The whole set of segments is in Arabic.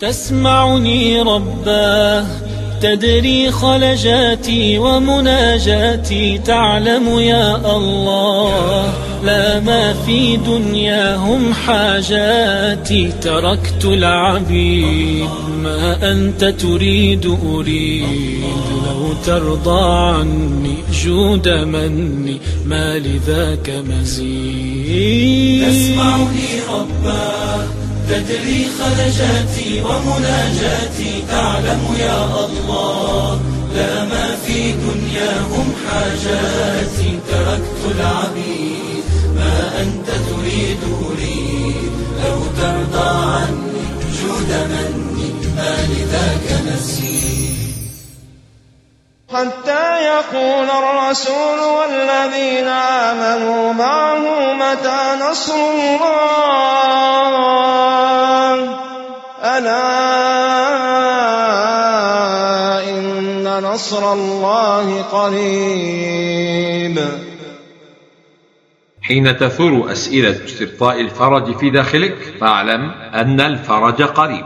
تسمعني رباه تدري خلجاتي ومناجاتي تعلم يا الله لا ما في دنياهم حاجاتي. تركت العبيد ما أنت تريد أريد لو ترضى عني جود مني ما لذاك مزيد. تسمعني رباه تدري خلجاتي ومناجاتي تعلم يا الله لا ما في دنياهم حاجاتي. تركت العبيد ما أنت تريد أريد لو ترضى عني جود مني ما لذاك نسيت. حتى يقول الرسول والذين آمنوا معه متى نصر الله؟ نصر الله قريب. حين تثور أسئلة استبطاء الفرج في داخلك فاعلم أن الفرج قريب.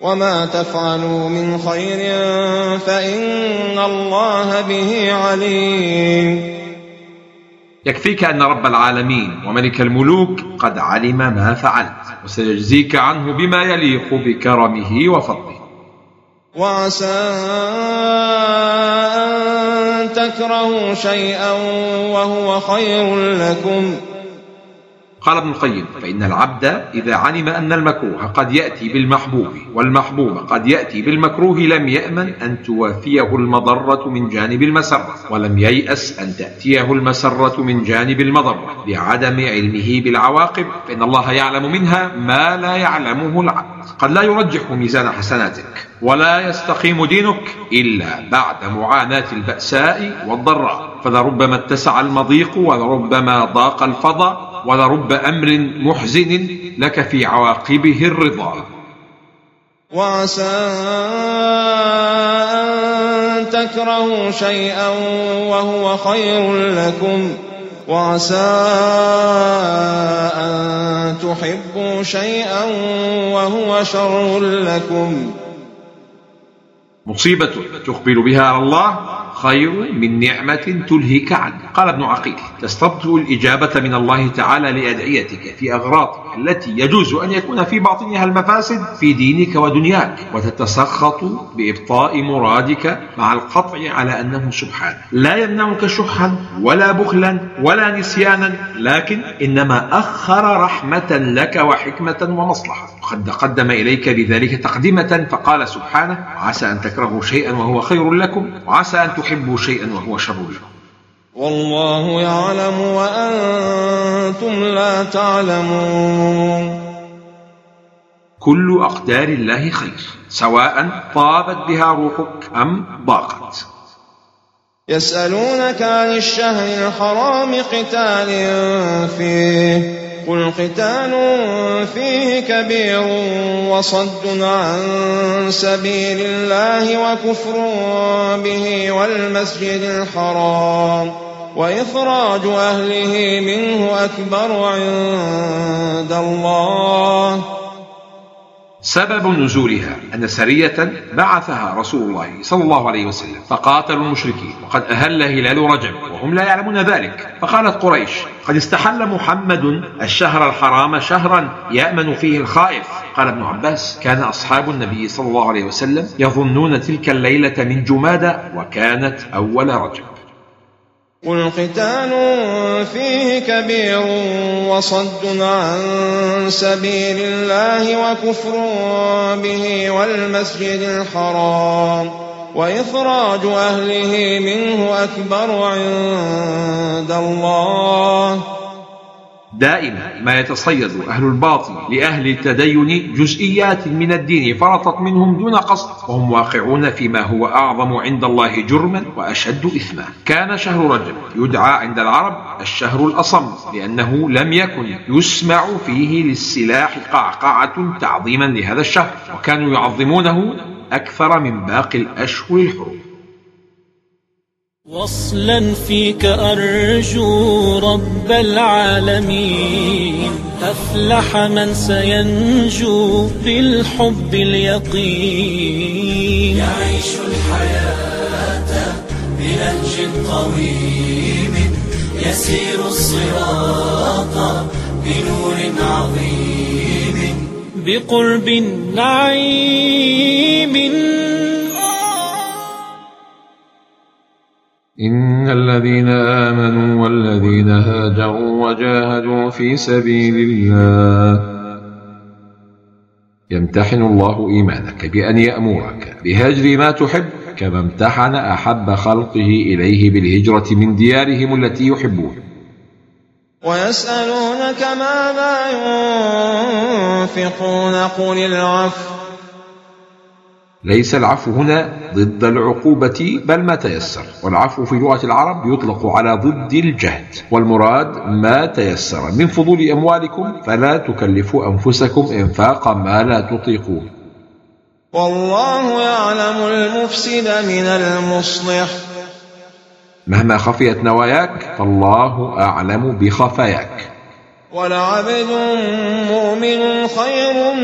وما تفعلوا من خير فإن الله به عليم. يكفيك أن رب العالمين وملك الملوك قد علم ما فعلت وسيجزيك عنه بما يليق بكرمه وفضله. وعسى أن تكرهوا شيئا وهو خير لكم. قال ابن القيم فإن العبد إذا علم أن المكروه قد يأتي بالمحبوب والمحبوب قد يأتي بالمكروه لم يأمن أن توافيه المضرة من جانب المسرة ولم ييأس أن تأتيه المسرة من جانب المضرة لعدم علمه بالعواقب فإن الله يعلم منها ما لا يعلمه العبد. قد لا يرجح ميزان حسناتك ولا يستقيم دينك إلا بعد معاناة البأساء والضراء. فلربما اتسع المضيق ولربما ضاق الفضاء ولرب أمر محزن لك في عواقبه الرضا. وعسى أن تكرهوا شيئا وهو خير لكم. وعسى أن تحبوا شيئا وهو شر لكم. مصيبة تقبل بها على الله خير من نعمة تلهيك عنه قال ابن عقيل تستبطئ الإجابة من الله تعالى لأدعيتك في أغراضك التي يجوز أن يكون في باطنها المفاسد في دينك ودنياك وتتسخط بإبطاء مرادك مع القطع على أنه سبحانه لا يمنعك شحا ولا بخلا ولا نسيانا لكن إنما أخر رحمة لك وحكمة ومصلحة. وقد قدم إليك بذلك تقدمة فقال سبحانه عسى أن تكرهوا شيئا وهو خير لكم وعسى أن تحبوا شيئا وهو شر لكم. والله يعلم وأنتم لا تعلمون. كل أقدار الله خير سواء طابت بها روحك أم ضاقت يسألونك عن الشهر الحرام قتال فيه قل قتال فيه كبير وصد عن سبيل الله وكفر به والمسجد الحرام. وإخراج أهله منه أكبر عند الله. سبب نزولها أن سرية بعثها رسول الله صلى الله عليه وسلم فقاتلوا المشركين وقد أهل هلال رجب وهم لا يعلمون ذلك. فقالت قريش قد استحل محمد الشهر الحرام شهرا يأمن فيه الخائف. قال ابن عباس كان أصحاب النبي صلى الله عليه وسلم يظنون تلك الليلة من جمادى وكانت أول رجب. قل قتال فيه كبير وصد عن سبيل الله وكفر به والمسجد الحرام وإخراج أهله منه أكبر عند الله دائما ما يتصيد أهل الباطل لأهل التدين جزئيات من الدين فرطت منهم دون قصد وهم واقعون فيما هو أعظم عند الله جرما وأشد إثما. كان شهر رجب يدعى عند العرب الشهر الأصم لأنه لم يكن يسمع فيه للسلاح قعقعة تعظيما لهذا الشهر وكانوا يعظمونه أكثر من باقي الأشهر الحرم وصلا فيك أرجو رب العالمين. أفلح من سينجو بالحب اليقين. يعيش الحياة بنهج قويم يسير الصراط بنور عظيم. بقرب نعيم. إن الذين آمنوا والذين هاجروا وجاهدوا في سبيل الله يمتحن الله إيمانك بأن يأمرك بهجر ما تحب كما امتحن أحب خلقه إليه بالهجرة من ديارهم التي يحبون. ويسألونك ماذا ينفقون قل العفو. ليس العفو هنا ضد العقوبة بل ما تيسر. والعفو في لغة العرب يطلق على ضد الجهد. والمراد ما تيسر. من فضول أموالكم فلا تكلفوا أنفسكم إنفاق ما لا تطيقون. والله يعلم المفسد من المصلح. مهما خفيت نواياك فالله أعلم بخفاياك. ولعبد مؤمن خير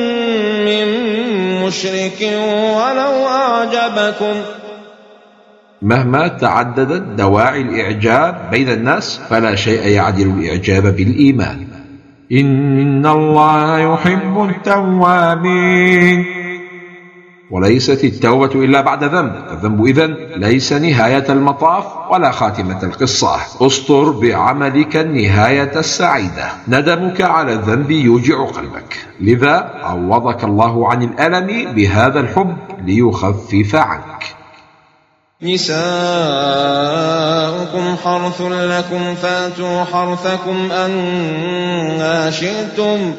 من مشرك ولو أعجبكم. مهما تعددت دواعي الإعجاب بين الناس فلا شيء يعدل الإعجاب بالإيمان. إن الله يحب التوابين. وليست التوبة إلا بعد ذنب. الذنب إذن ليس نهاية المطاف ولا خاتمة القصة. أسطر بعملك النهاية السعيدة. ندمك على الذنب يوجع قلبك. لذا عوضك الله عن الألم بهذا الحب ليخفف عنك. نساؤكم حرث لكم فاتوا حرثكم أنا شئتم.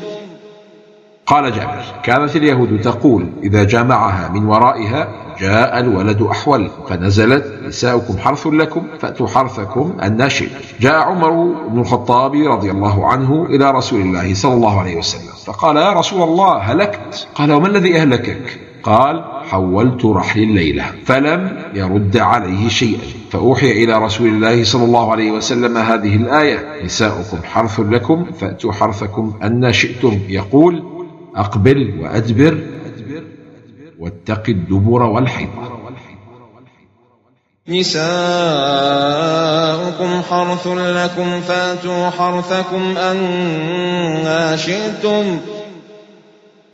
قال جابر كانت اليهود تقول إذا جامعها من ورائها جاء الولد أحول فنزلت نساؤكم حرث لكم فأتوا حرثكم أن شئتم جاء عمر بن الخطاب رضي الله عنه إلى رسول الله صلى الله عليه وسلم فقال يا رسول الله هلكت. قال وما الذي أهلكك؟ قال حولت رحل الليلة فلم يرد عليه شيئا. فأوحي إلى رسول الله صلى الله عليه وسلم هذه الآية نساؤكم حرث لكم فأتوا حرثكم أن شئتم يقول أقبل وأدبر واتق الدبر والحيطة نساؤكم حرث لكم فاتوا حرثكم أنا شئتم.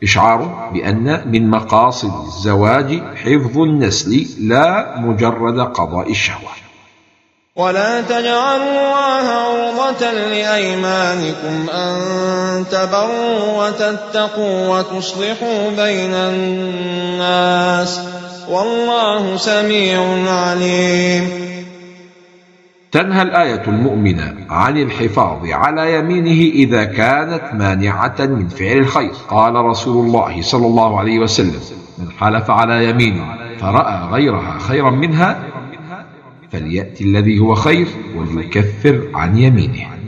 إشعار بأن من مقاصد الزواج حفظ النسل لا مجرد قضاء الشهوة. ولا تجعلوا الله عرضة لأيمانكم أن تبروا وتتقوا وتصلحوا بين الناس والله سميع عليم. تنهى الآية المؤمن عن الحفاظ على يمينه إذا كانت مانعة من فعل الخير. قال رسول الله صلى الله عليه وسلم من حلف على يمين فرأى غيرها خيرا منها فليأتي الذي هو خير وليكفر عن يمينه.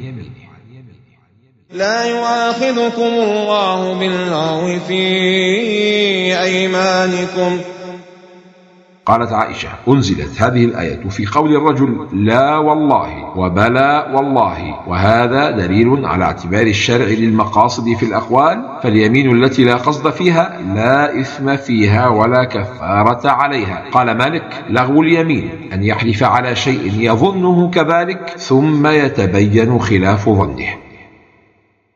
لا يؤاخذكم الله باللغو في أيمانكم. قالت عائشة أنزلت هذه الآية في قول الرجل لا والله وبلا والله وهذا دليل على اعتبار الشرع للمقاصد في الأقوال فاليمين التي لا قصد فيها لا إثم فيها ولا كفارة عليها. قال مالك لغو اليمين أن يحلف على شيء يظنه كذلك ثم يتبين خلاف ظنه.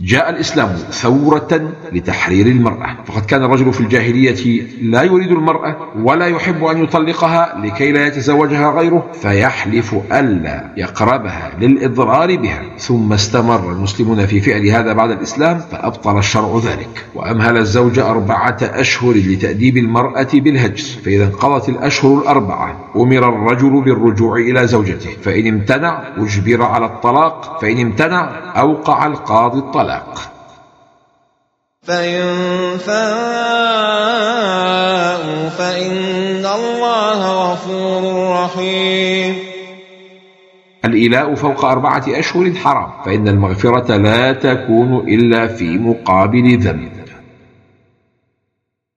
جاء الإسلام ثورة لتحرير المرأة. فقد كان الرجل في الجاهلية لا يريد المرأة ولا يحب أن يطلقها لكي لا يتزوجها غيره فيحلف ألا يقربها للإضرار بها. ثم استمر المسلمون في فعل هذا بعد الإسلام فأبطل الشرع ذلك. وأمهل الزوج أربعة أشهر لتأديب المرأة بالهجر فإذا انقضت الأشهر الأربعة أمر الرجل بالرجوع إلى زوجته. فإن امتنع أجبر على الطلاق. فإن امتنع أوقع القاضي الطلاق. الطلاق فإن فاءوا فإن الله غفور رحيم. الإيلاء فوق أربعة أشهر حرام فإن المغفرة لا تكون إلا في مقابل ذنب.